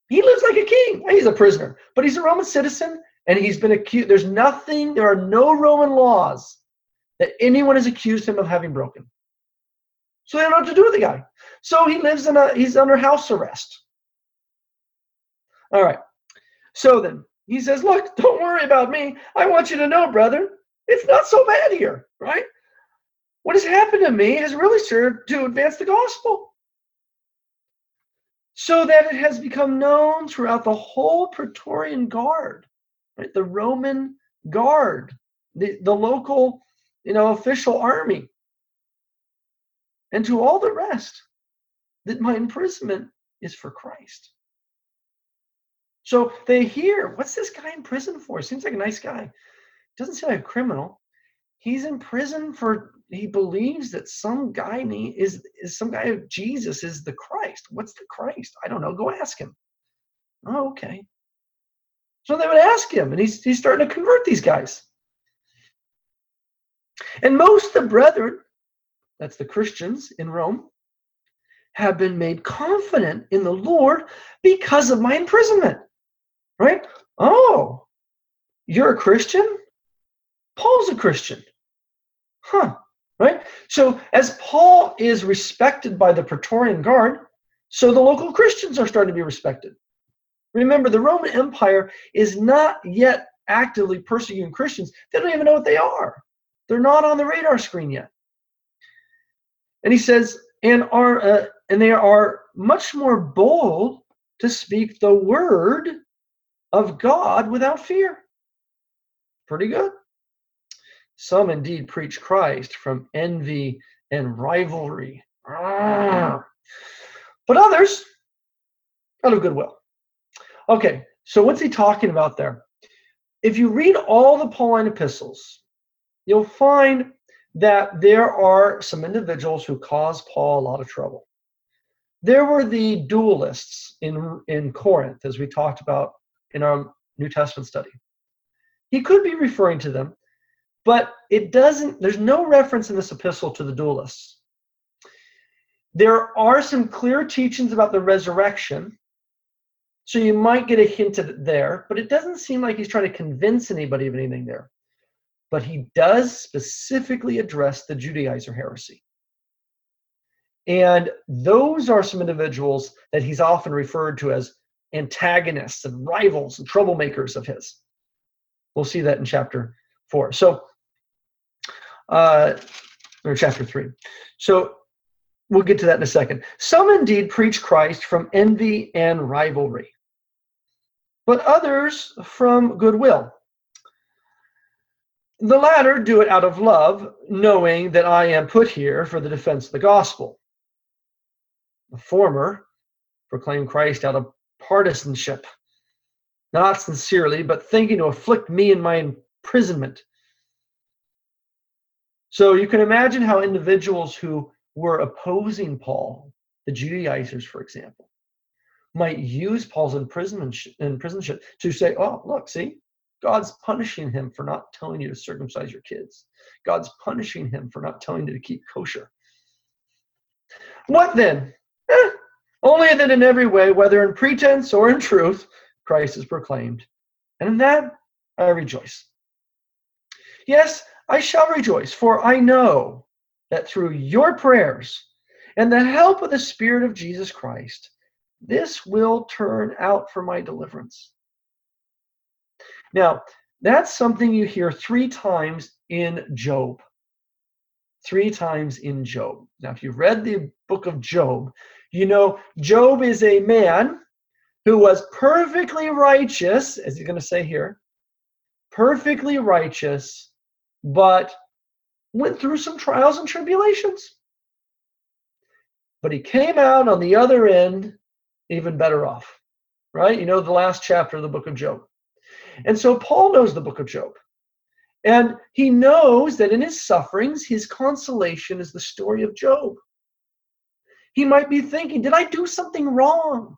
he lives like a king. He's a prisoner, but he's a Roman citizen and he's been accused. There's nothing, there are no Roman laws that anyone has accused him of having broken. So they don't know what to do with the guy. So he lives in a, he's under house arrest. All right. So then he says, Look, don't worry about me. I want you to know, brother, it's not so bad here, right? What has happened to me has really served to advance the gospel. So that it has become known throughout the whole Praetorian Guard right? The Roman guard, the, the local, you know, official army, and to all the rest that my imprisonment is for Christ. So they hear, what's this guy in prison for? Seems like a nice guy. Doesn't seem like a criminal. He's in prison for he believes that some guy is is some guy Jesus is the Christ. What's the Christ? I don't know. Go ask him. Oh, okay. So they would ask him, and he's, he's starting to convert these guys. And most of the brethren, that's the Christians in Rome, have been made confident in the Lord because of my imprisonment. Right? Oh, you're a Christian? Paul's a Christian. Huh. Right? So as Paul is respected by the Praetorian Guard, so the local Christians are starting to be respected. Remember, the Roman Empire is not yet actively persecuting Christians. They don't even know what they are. They're not on the radar screen yet. And he says, and are uh, and they are much more bold to speak the word of God without fear. Pretty good. Some indeed preach Christ from envy and rivalry, ah. but others out of goodwill. Okay, so what's he talking about there? If you read all the Pauline epistles, you'll find that there are some individuals who cause Paul a lot of trouble. There were the dualists in, in Corinth, as we talked about in our New Testament study. He could be referring to them, but it doesn't, there's no reference in this epistle to the dualists. There are some clear teachings about the resurrection, so you might get a hint of it there, but it doesn't seem like he's trying to convince anybody of anything there. But he does specifically address the Judaizer heresy. And those are some individuals that he's often referred to as antagonists and rivals and troublemakers of his. We'll see that in chapter four. So, uh, or chapter three. So we'll get to that in a second. Some indeed preach Christ from envy and rivalry, but others from goodwill. The latter do it out of love, knowing that I am put here for the defense of the gospel. The former proclaim Christ out of partisanship, not sincerely, but thinking to afflict me in my imprisonment. So you can imagine how individuals who were opposing Paul, the Judaizers, for example, might use Paul's imprisonment, imprisonment to say, oh, look, see, God's punishing him for not telling you to circumcise your kids. God's punishing him for not telling you to keep kosher. What then? Eh, only that in every way, whether in pretense or in truth, Christ is proclaimed. And in that I rejoice. Yes, I shall rejoice, for I know that through your prayers and the help of the Spirit of Jesus Christ, this will turn out for my deliverance. Now, that's something you hear three times in Job. Three times in Job. Now, if you've read the book of Job, you know, Job is a man who was perfectly righteous, as he's going to say here, perfectly righteous, but went through some trials and tribulations. But he came out on the other end even better off, right? You know, the last chapter of the book of Job. And so Paul knows the book of Job. And he knows that in his sufferings, his consolation is the story of Job. He might be thinking, did I do something wrong?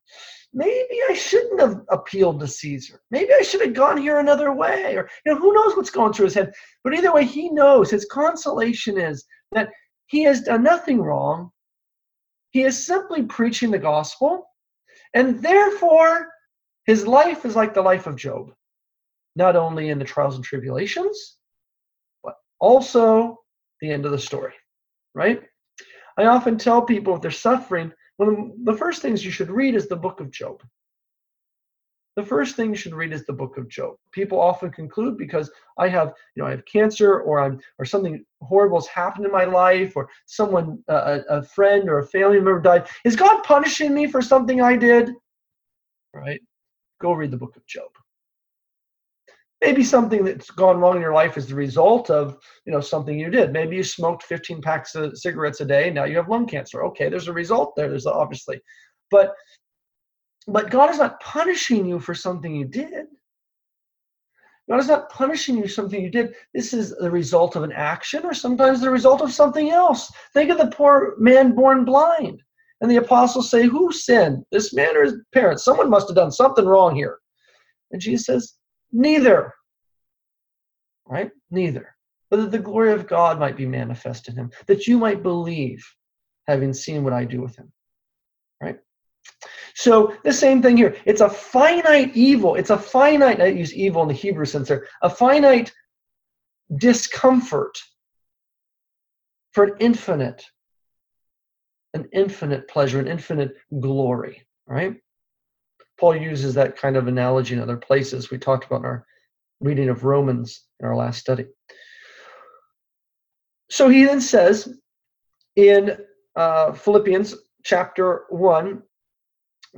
Maybe I shouldn't have appealed to Caesar. Maybe I should have gone here another way. Or, you know, who knows what's going through his head. But either way, he knows his consolation is that he has done nothing wrong. He is simply preaching the gospel. And therefore, his life is like the life of Job, not only in the trials and tribulations, but also the end of the story, right? I often tell people if they're suffering, one of the first things you should read is the book of Job. The first thing you should read is the book of Job. People often conclude because I have, you know, I have cancer or I'm or something horrible has happened in my life or someone uh, a friend or a family member died. Is God punishing me for something I did? Right? Go read the book of Job maybe something that's gone wrong in your life is the result of you know something you did. Maybe you smoked 15 packs of cigarettes a day now you have lung cancer. Okay there's a result there there's obviously. But but god is not punishing you for something you did. God is not punishing you for something you did. This is the result of an action or sometimes the result of something else. Think of the poor man born blind. And the apostles say who sinned this man or his parents? Someone must have done something wrong here. And jesus says Neither. Right? Neither. But that the glory of God might be manifest in him, that you might believe, having seen what I do with him. Right? So the same thing here. It's a finite evil. It's a finite, I use evil in the Hebrew sense there, a finite discomfort for an infinite, an infinite pleasure, an infinite glory. Right? Paul uses that kind of analogy in other places. We talked about in our reading of Romans in our last study. So he then says in uh, Philippians chapter 1,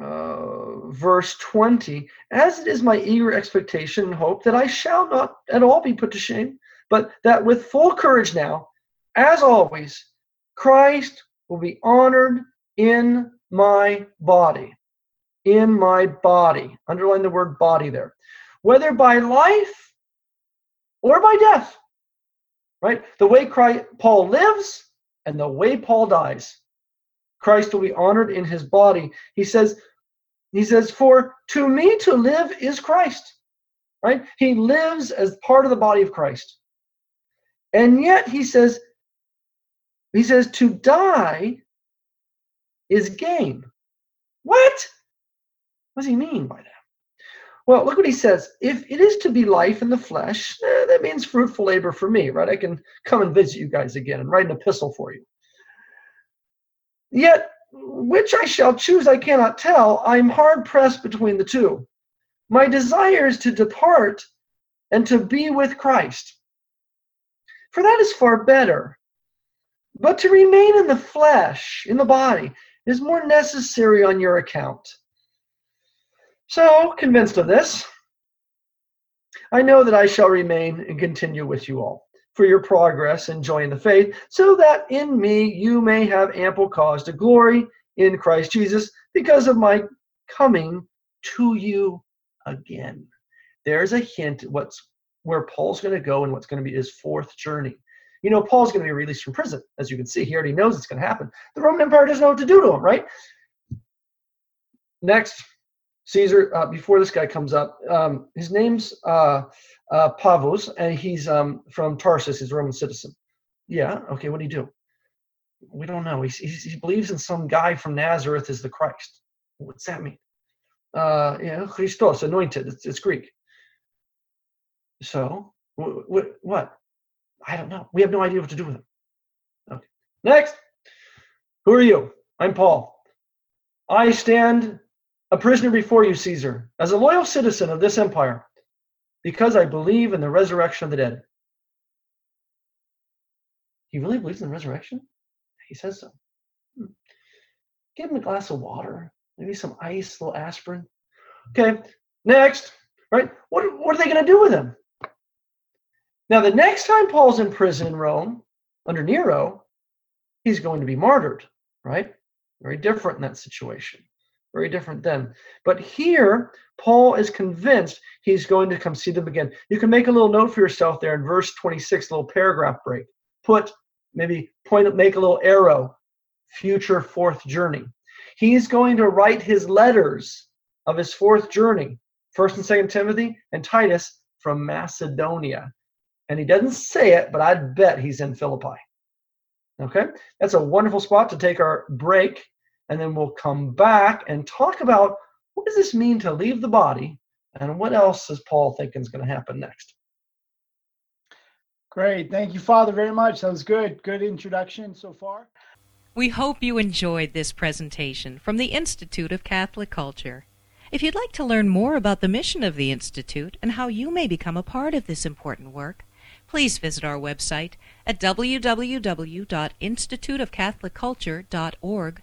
uh, verse 20, as it is my eager expectation and hope that I shall not at all be put to shame, but that with full courage now, as always, Christ will be honored in my body. In my body. Underline the word body there. Whether by life or by death. Right? The way Christ, Paul lives and the way Paul dies. Christ will be honored in his body. He says, he says, For to me to live is Christ. Right? He lives as part of the body of Christ. And yet he says, he says, to die is gain. What? What does he mean by that? Well, look what he says. If it is to be life in the flesh, eh, that means fruitful labor for me, right? I can come and visit you guys again and write an epistle for you. Yet, which I shall choose, I cannot tell. I'm hard pressed between the two. My desire is to depart and to be with Christ. For that is far better. But to remain in the flesh, in the body, is more necessary on your account. So, convinced of this, I know that I shall remain and continue with you all for your progress and joy in the faith, so that in me you may have ample cause to glory in Christ Jesus because of my coming to you again. There's a hint what's where Paul's going to go and what's going to be his fourth journey. You know, Paul's going to be released from prison, as you can see. He already knows it's going to happen. The Roman Empire doesn't know what to do to him, right? Next, Caesar, uh, before this guy comes up, um, his name's uh, uh, Pavos, and he's um, from Tarsus. He's a Roman citizen. Yeah, okay, what do he do? We don't know. He, he, he believes in some guy from Nazareth as the Christ. What's that mean? Uh, yeah, Christos, anointed. It's, it's Greek. So, what? what? I don't know. We have no idea what to do with him. Okay. Next. Who are you? I'm Paul. I stand a prisoner before you, Caesar, as a loyal citizen of this empire, because I believe in the resurrection of the dead. He really believes in the resurrection? He says so. Hmm. Give him a glass of water, maybe some ice, a little aspirin. Okay, next, right? What, what are they going to do with him? Now, the next time Paul's in prison in Rome under Nero, he's going to be martyred, right? Very different in that situation. Very different then. But here, Paul is convinced he's going to come see them again. You can make a little note for yourself there in verse 26, a little paragraph break. Put maybe point make a little arrow, future fourth journey. He's going to write his letters of his fourth journey, first and second Timothy and Titus from Macedonia. And he doesn't say it, but I'd bet he's in Philippi. Okay, that's a wonderful spot to take our break, and then we'll come back and talk about what does this mean to leave the body, and what else is Paul thinking is going to happen next. Great, thank you, Father, very much. That was good. Good introduction so far. We hope you enjoyed this presentation from the Institute of Catholic Culture. If you'd like to learn more about the mission of the Institute and how you may become a part of this important work, please visit our website at www.instituteofcatholicculture.org